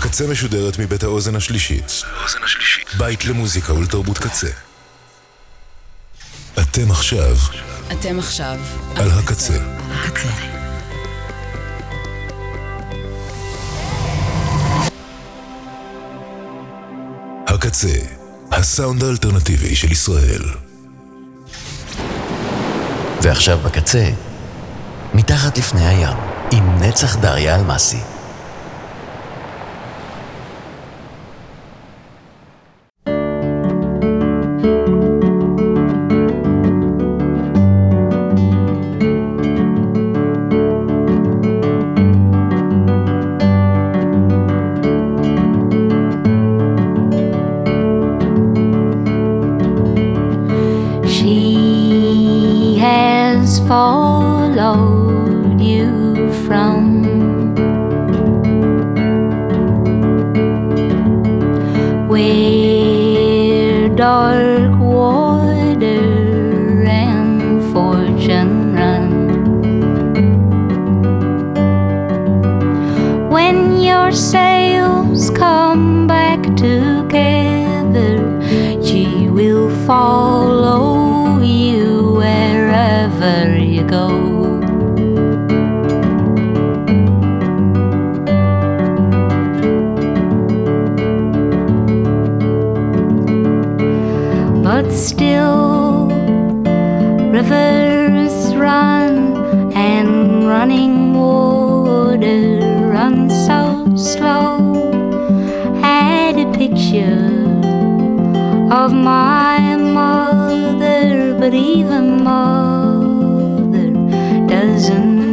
הקצה משודרת מבית האוזן השלישית. בית למוזיקה ולתרבות קצה. אתם עכשיו. אתם עכשיו. על הקצה. הקצה. הסאונד האלטרנטיבי של ישראל. ועכשיו בקצה, מתחת לפני הים, עם נצח דריה אלמסי. And.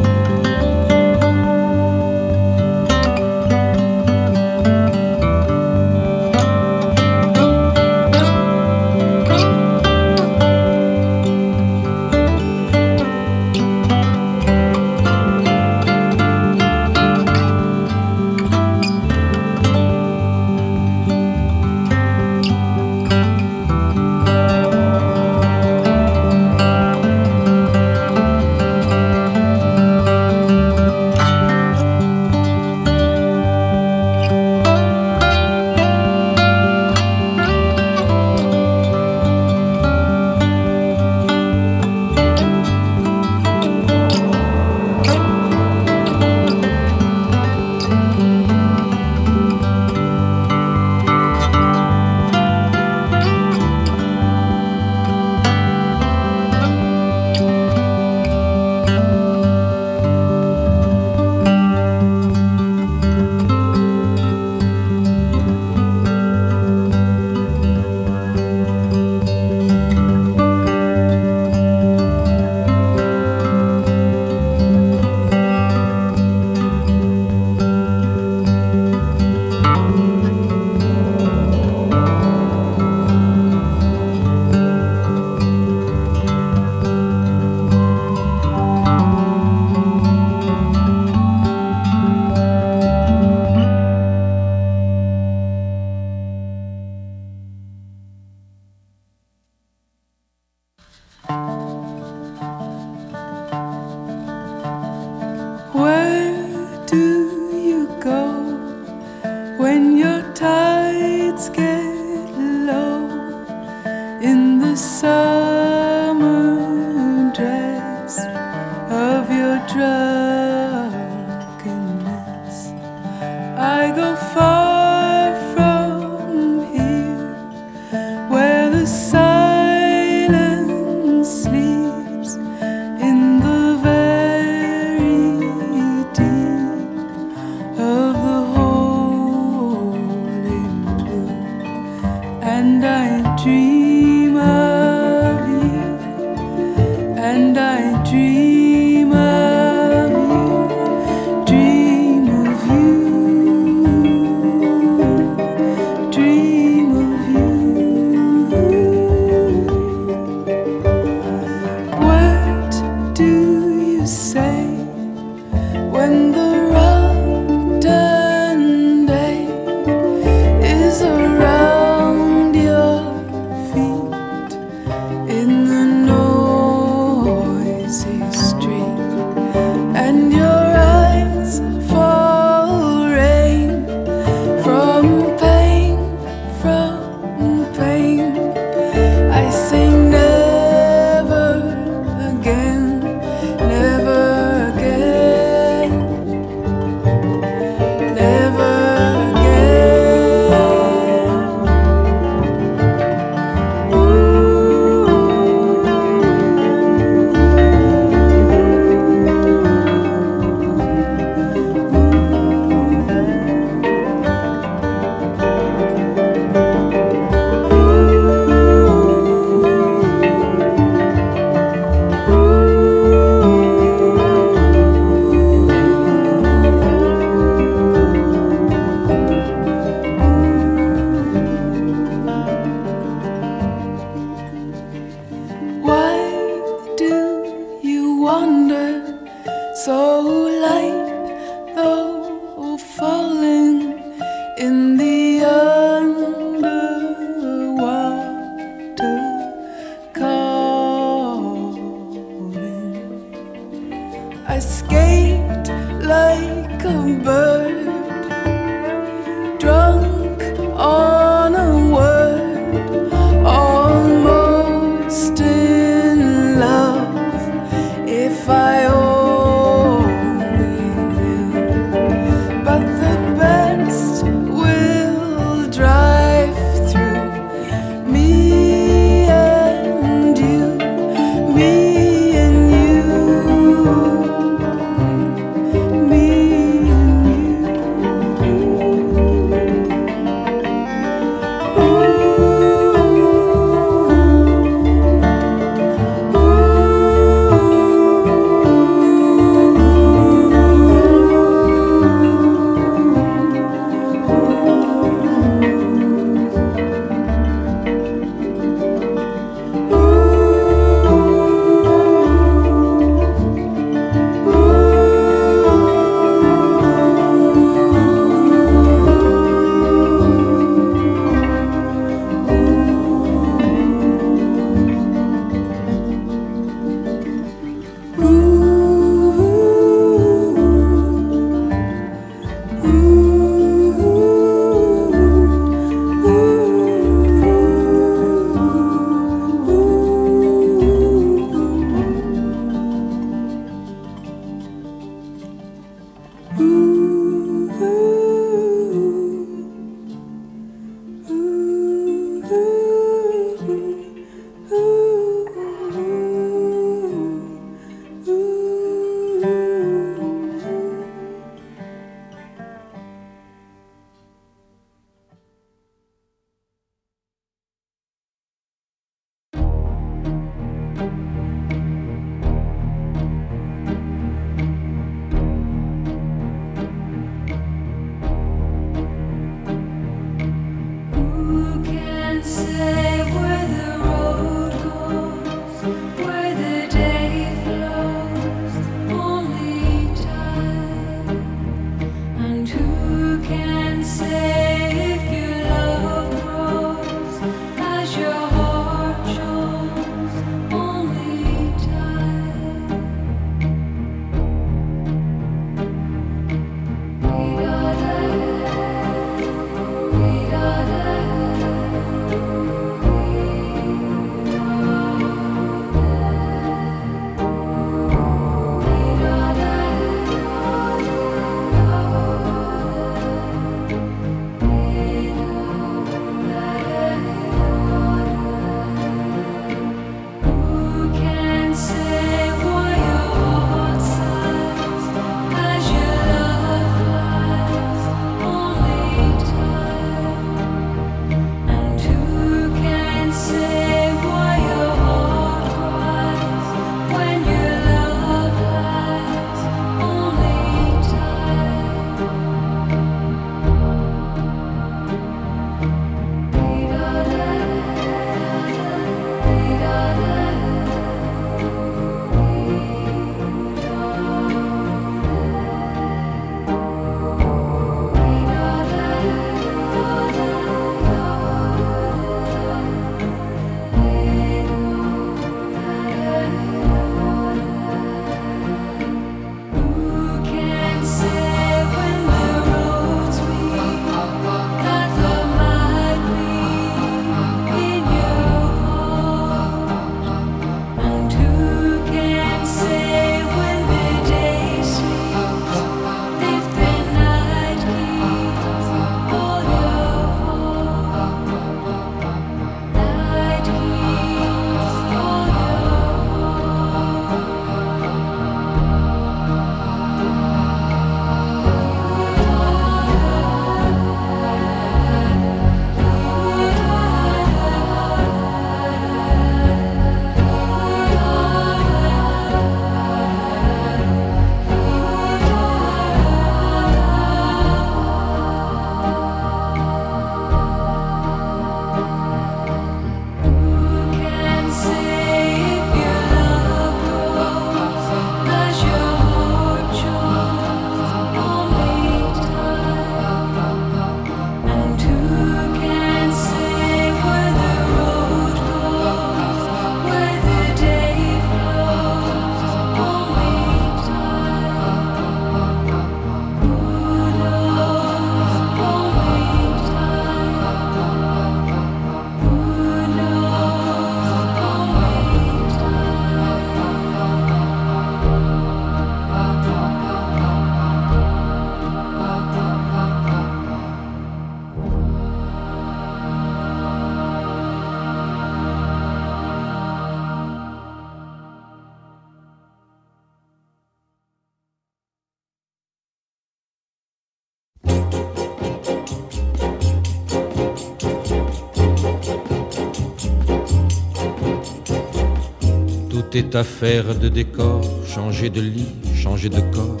C'était affaire de décor, changer de lit, changer de corps.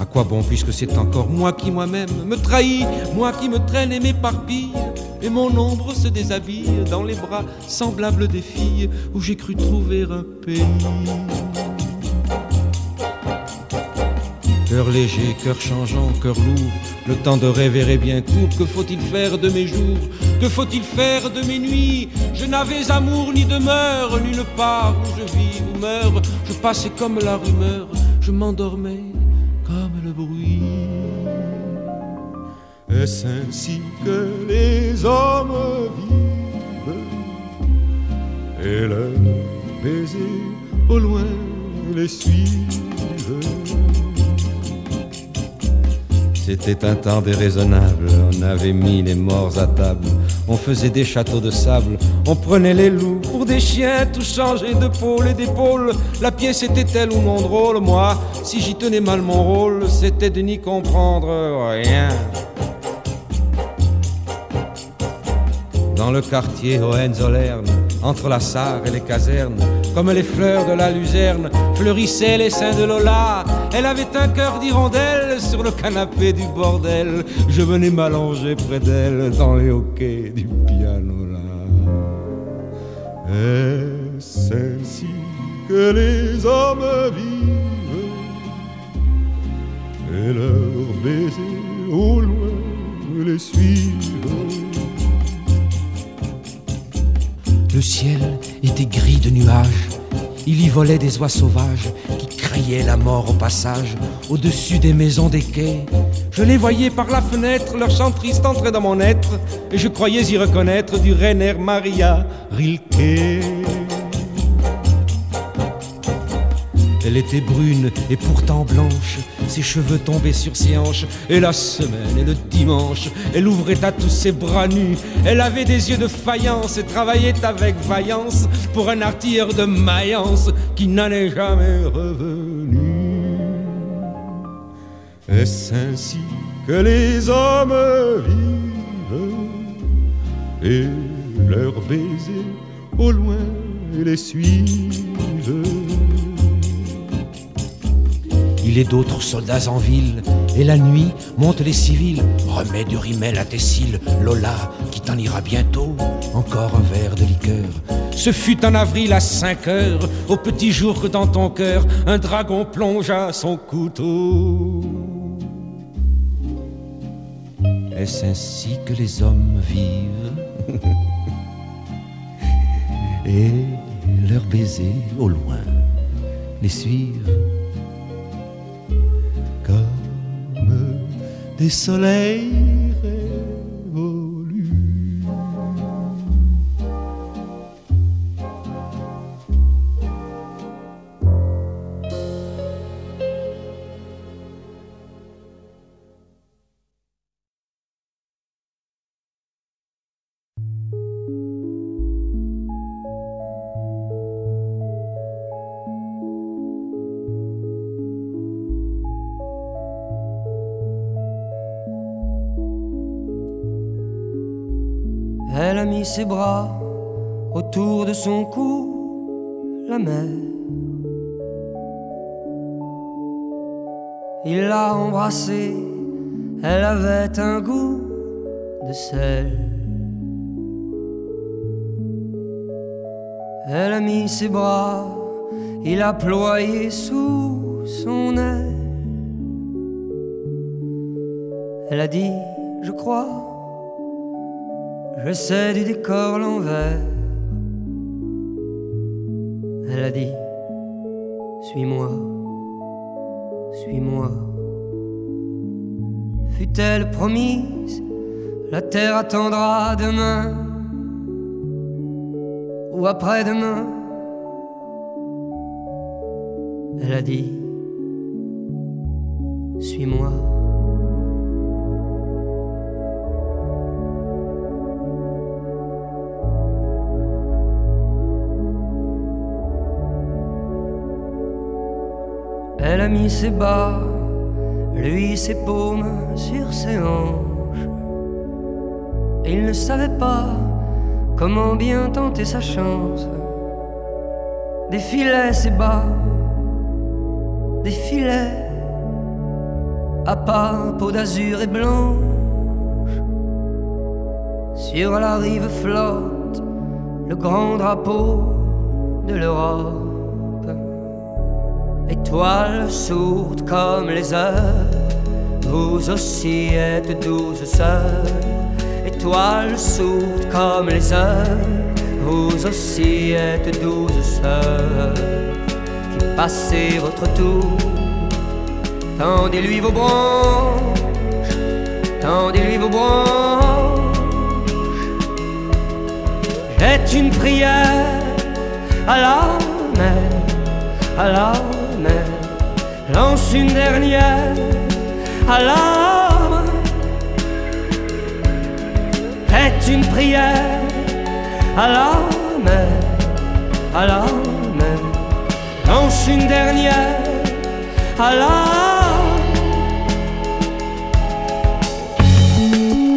À quoi bon puisque c'est encore moi qui moi-même me trahis, moi qui me traîne et m'éparpille, et mon ombre se déshabille dans les bras semblables des filles où j'ai cru trouver un pays. Cœur léger, cœur changeant, cœur lourd, le temps de rêver est bien court. Que faut-il faire de mes jours? Que faut-il faire de mes nuits? Je n'avais amour ni demeure, nulle part où je vis Je passais comme la rumeur, je m'endormais comme le bruit. Est-ce ainsi que les hommes vivent? Et leurs baisers au loin les suivent C'était un temps déraisonnable, on avait mis les morts à table, on faisait des châteaux de sable, on prenait les loups pour des chiens, tout changé de pôle et d'épaule. La pièce était telle ou non drôle, moi, si j'y tenais mal mon rôle, c'était de n'y comprendre rien. Dans le quartier Hohenzollern, entre la Sarre et les casernes, comme les fleurs de la luzerne, fleurissaient les seins de Lola. Elle avait un cœur d'hirondelle sur le canapé du bordel. Je venais m'allonger près d'elle dans les hoquets du piano là. Est-ce ainsi que les hommes vivent? Et leurs baisers au loin les suivent? Le ciel était gris de nuages. Il y volait des oies sauvages qui criaient la mort au passage au-dessus des maisons des quais. Je les voyais par la fenêtre, leur chant triste entrait dans mon être et je croyais y reconnaître du Rainer Maria Rilke. Elle était brune et pourtant blanche, ses cheveux tombaient sur ses hanches, et la semaine et le dimanche, elle ouvrait à tous ses bras nus. Elle avait des yeux de faïence et travaillait avec vaillance pour un artilleur de Mayence qui n'en est jamais revenu. Est-ce ainsi que les hommes vivent et leurs baisers au loin les suivent? Il est d'autres soldats en ville, et la nuit montent les civils. Remets du rimel à tes cils, Lola, qui t'en ira bientôt. Encore un verre de liqueur. Ce fut en avril à 5 heures, au petit jour que dans ton cœur, un dragon plongea son couteau. Est-ce ainsi que les hommes vivent? Et leurs baisers au loin les suivent des soleils ses bras autour de son cou, la mer. Il l'a embrassée, elle avait un goût de sel. Elle a mis ses bras, il a ployé sous son aile. Elle a dit, je crois, je sais du décor l'envers. Elle a dit, suis-moi, suis-moi. Fut-elle promise, la terre attendra demain ou après-demain? Elle a dit, suis-moi. Elle a mis ses bas, lui ses paumes sur ses hanches. Il ne savait pas comment bien tenter sa chance. filets ses bas, filets à pas peau d'azur et blanche. Sur la rive flotte le grand drapeau de l'Europe. Étoiles sourdes comme les heures, vous aussi êtes douze sœurs. Étoiles sourdes comme les heures, vous aussi êtes douze sœurs. Qui passez votre tour, tendez-lui vos branches, tendez-lui vos branches. Jette une prière à la mer, à la. Lance une dernière mer. Jette une prière à la mer, à. Lance une dernière la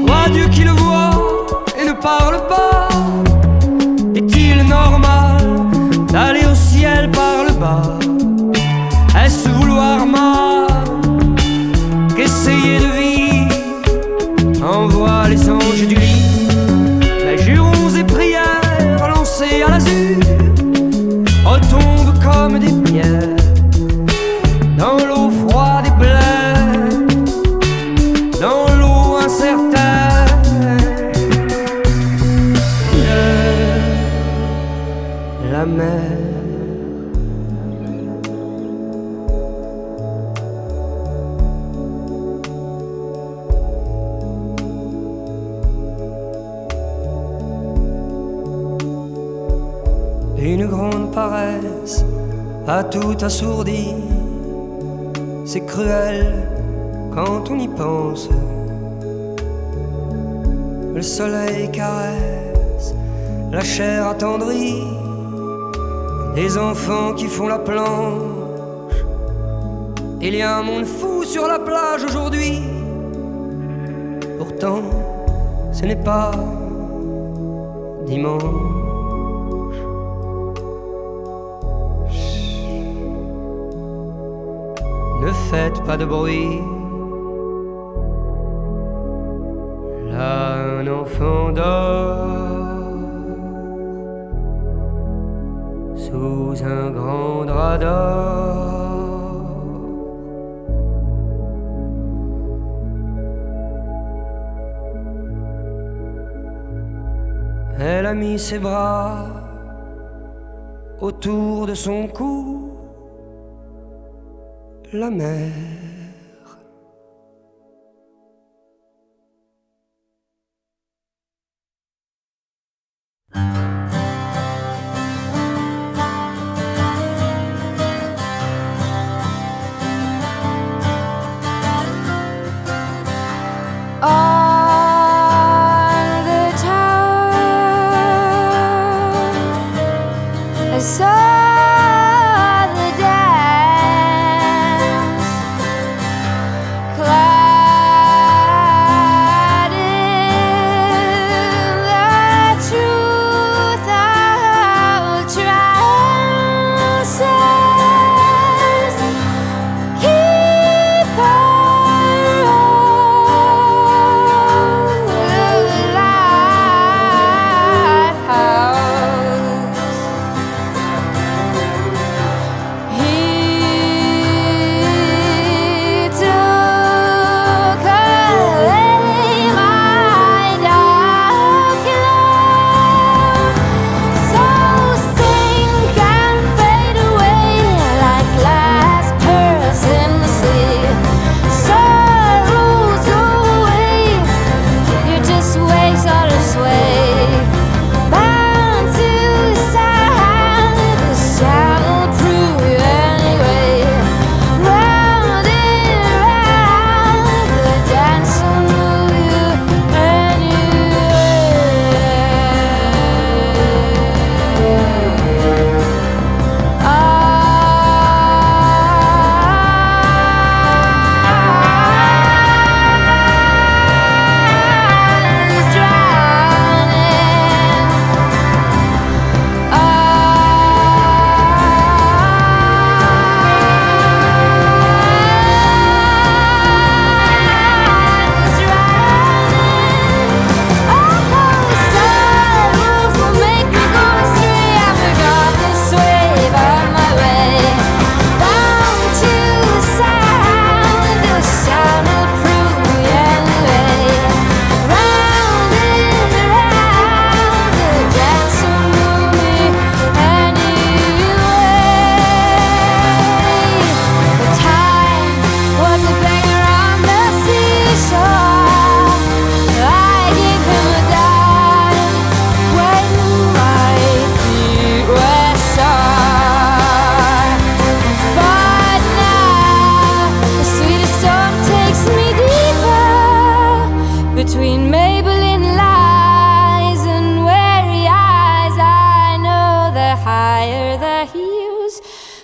Vois Dieu qui le voit et ne parle pas. Vouloir mal qu'essayer de vivre Envoie les tout assourdi. C'est cruel quand on y pense. Le soleil caresse la chair attendrie des enfants qui font la planche. Il y a un monde fou sur la plage aujourd'hui. Pourtant, ce n'est pas dimanche. Ne faites pas de bruit. Là, un enfant dort sous un grand drap d'or. Elle a mis ses bras autour de son cou la mer.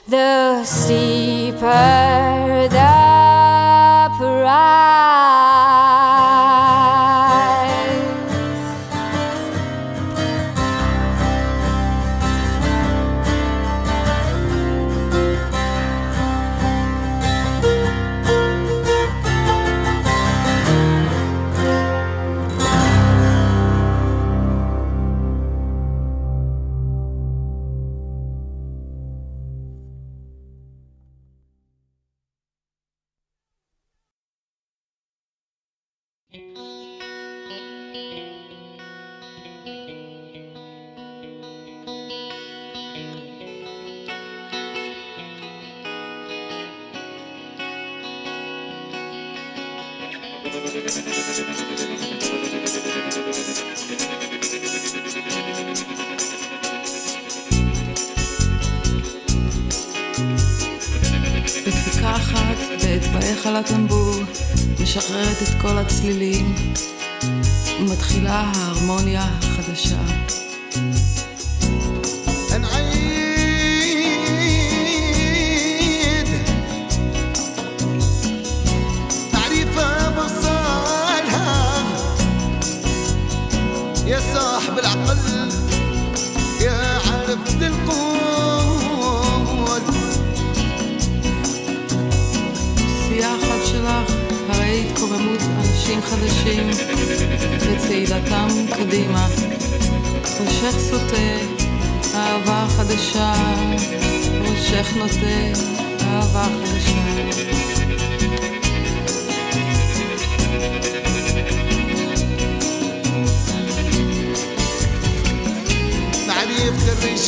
the steeper.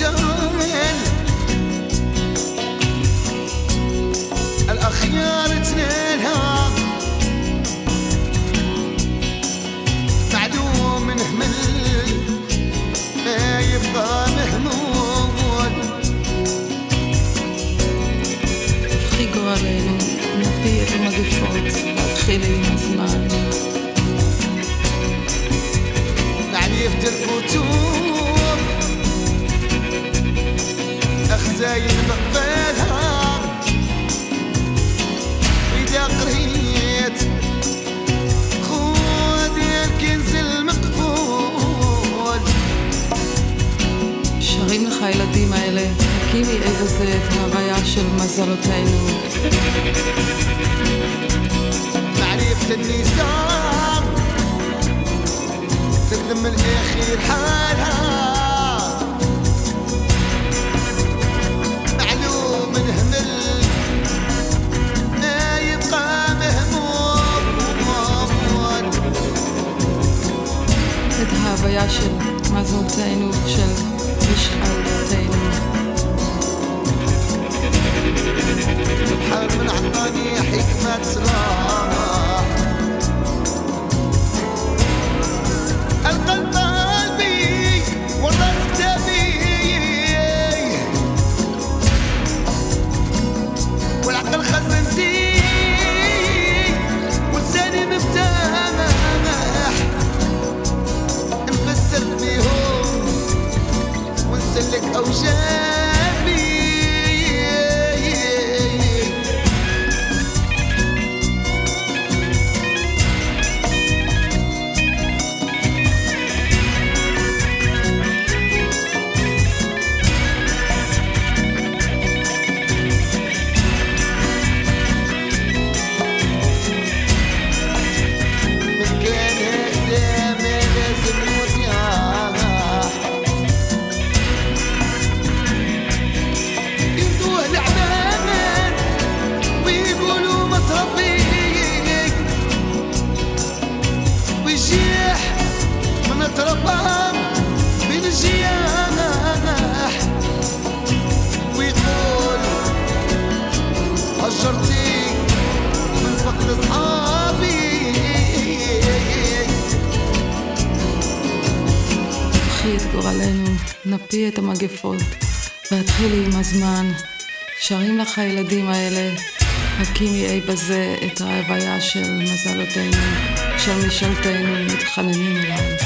angel. בזה את ההוויה של מזלותינו, של משאלתנו, מתחננים אליו.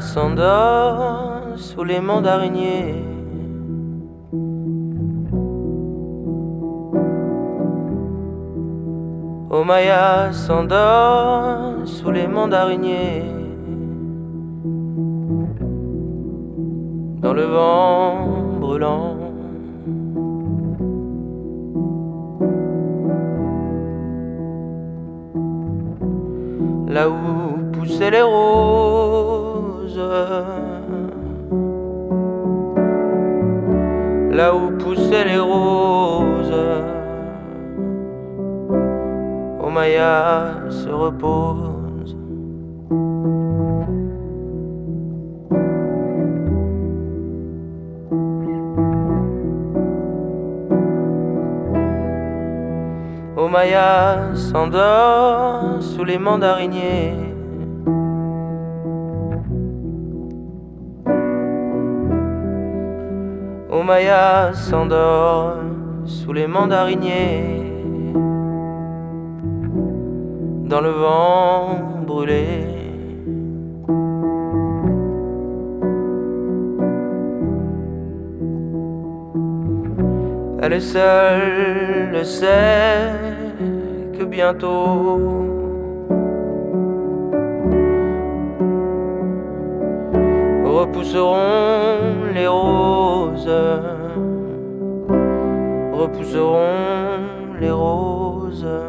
S'endort sous les mandariniers. Omaya s'endort sous les mandariniers. Dans le vent brûlant. Là où poussaient les roses. Là où poussaient les roses. Omaya se repose. Omaya s'endort sous les mandariniers. Omaya s'endort sous les mandariniers. Dans le vent brûlé. Elle est seule, le sait que bientôt repousseront les roses, repousseront les roses.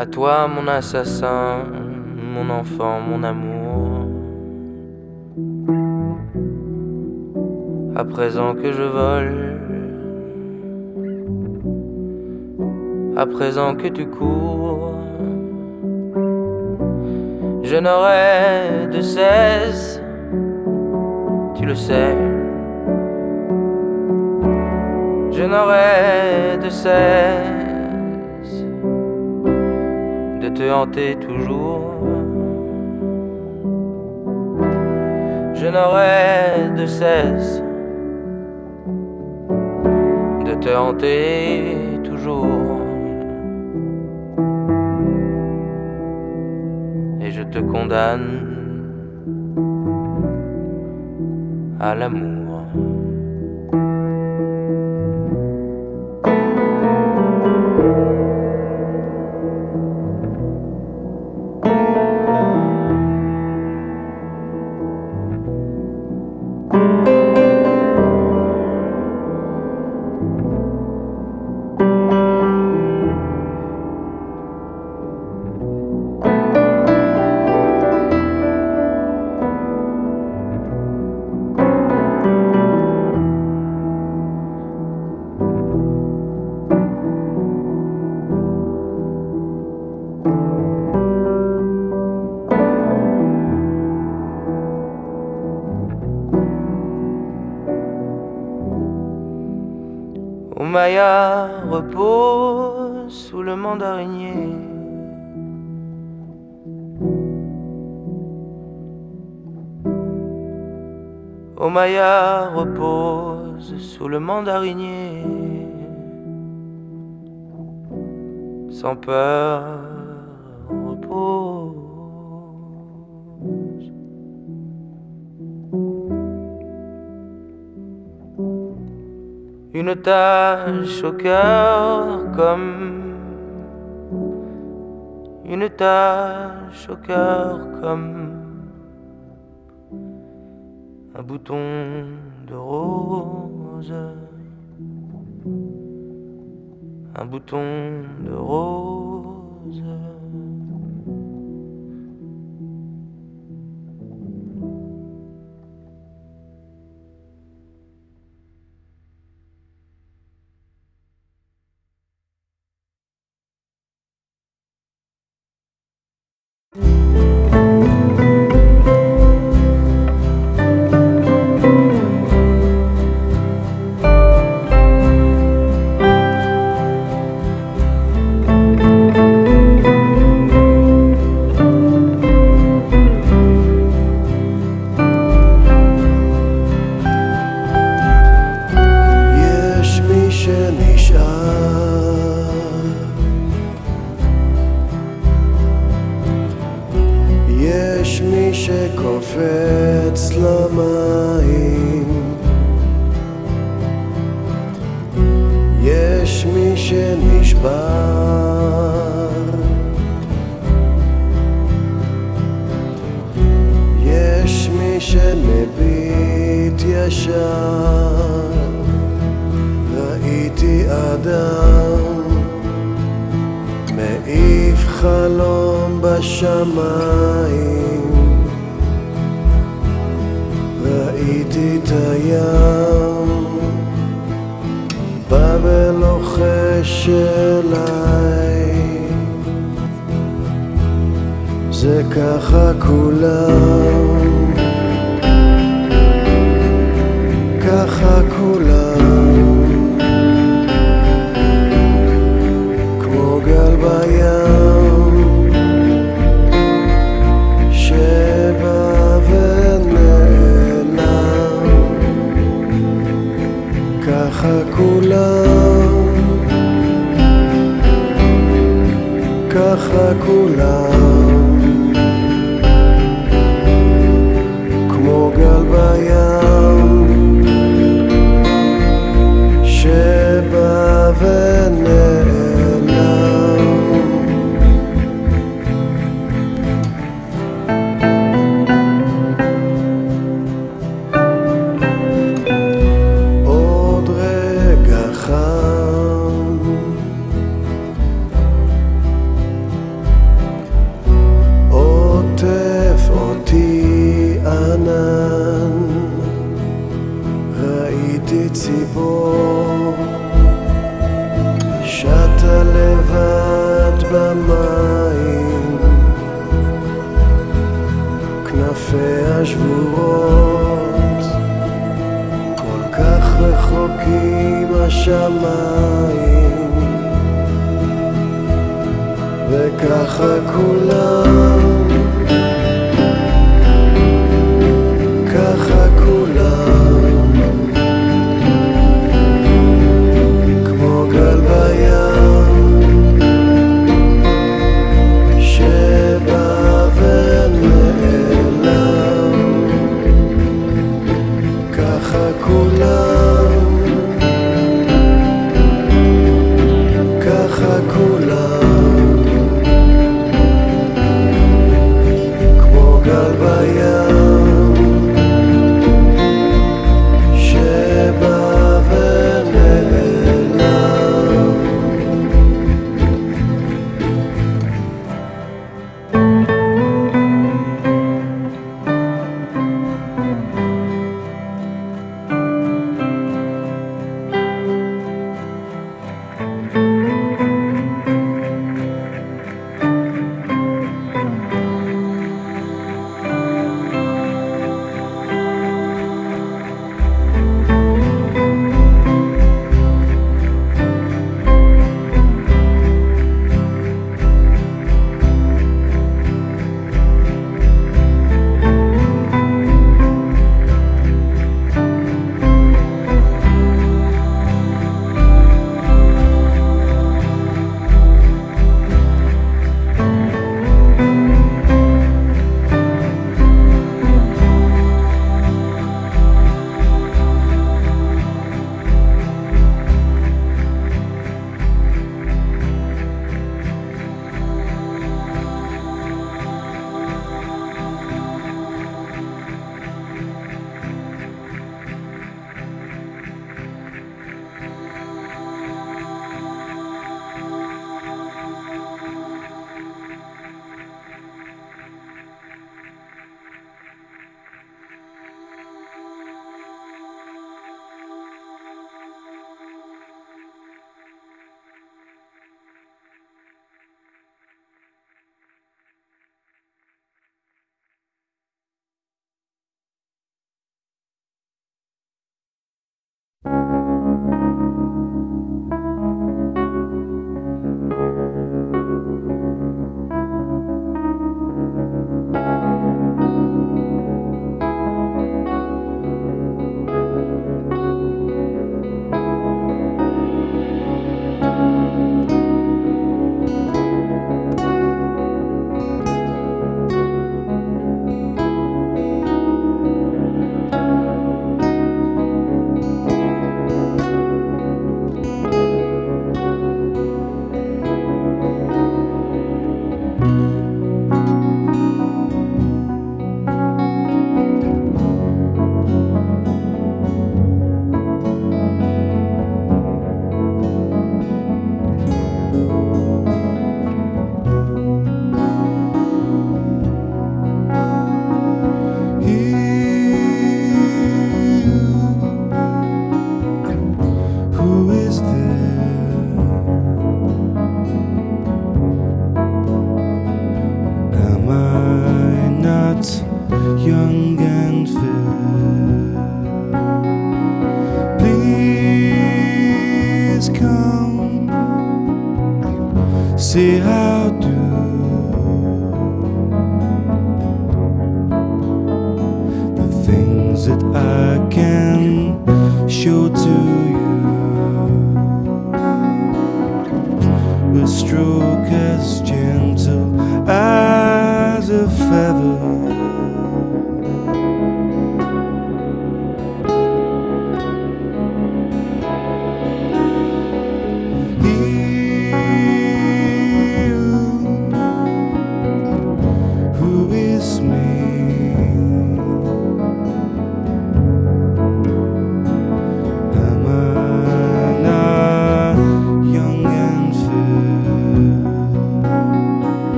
À toi, mon assassin, mon enfant, mon amour. À présent que je vole, à présent que tu cours, je n'aurai de cesse, tu le sais, je n'aurai de cesse de te hanter toujours. Je n'aurai de cesse de te hanter toujours. Et je te condamne à l'amour. Repose sous le mandarinier. Sans peur repose. Une tache au cœur comme une tache au cœur comme bouton de rose, un bouton de rose. 不老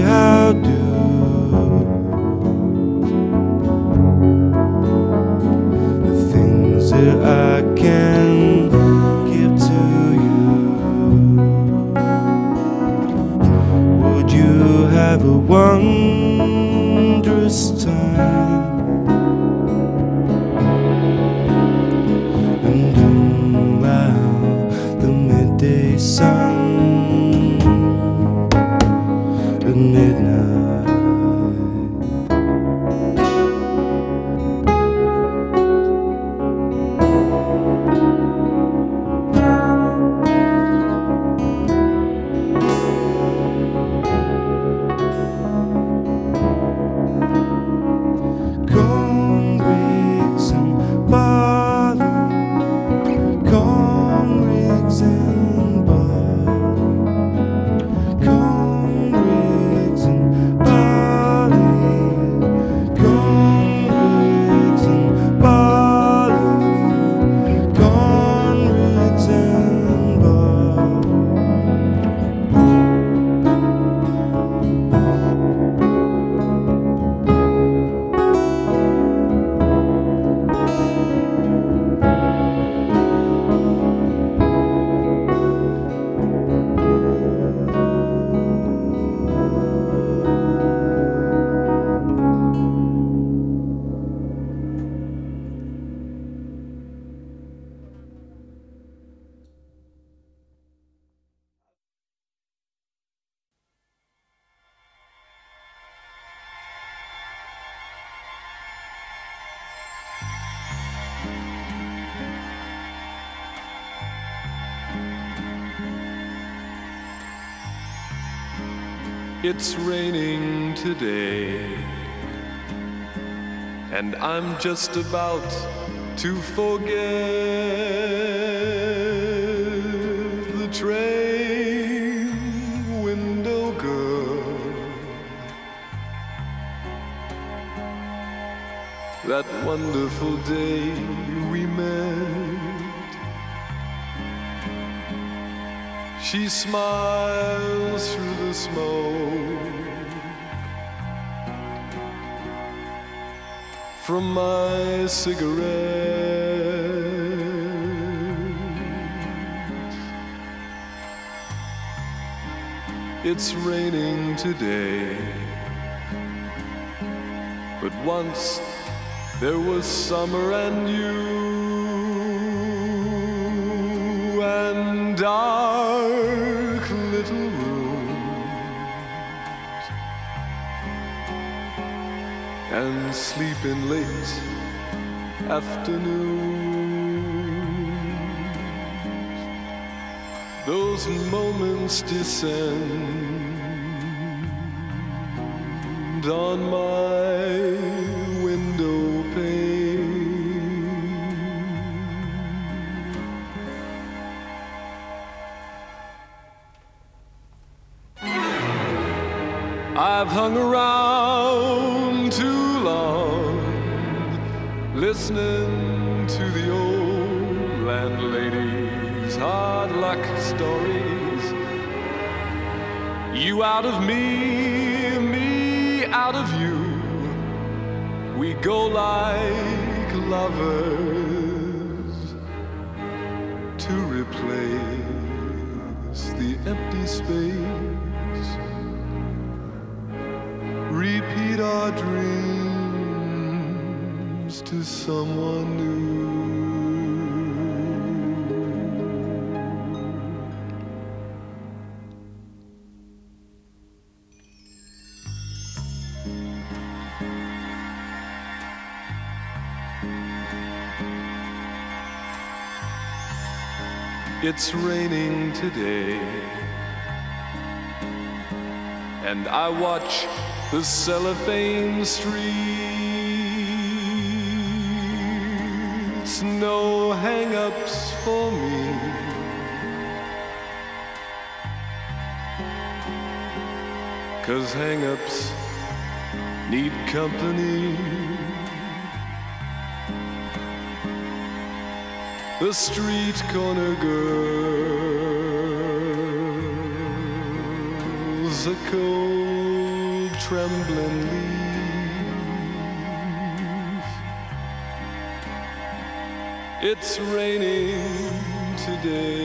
how do. The things that I can give to you. Would you have a wondrous It's raining today, and I'm just about to forget the train window girl. That wonderful day we met. She smiles through the smoke from my cigarette. It's raining today, but once there was summer and you sleeping late afternoons. Those moments descend on my window pane. I've hung around listening to the old landlady's hard luck stories. You out of me, me out of you. We go like lovers to replace the empty space repeat our dreams someone new. It's raining today, and I watch the cellophane street. hang-ups for me. Cause hang-ups need company. The street corner girl's a cold trembling It's raining today.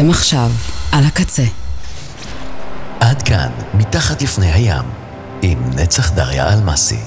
אתם עכשיו על הקצה. עד כאן, מתחת לפני הים, עם נצח דריה אלמסי.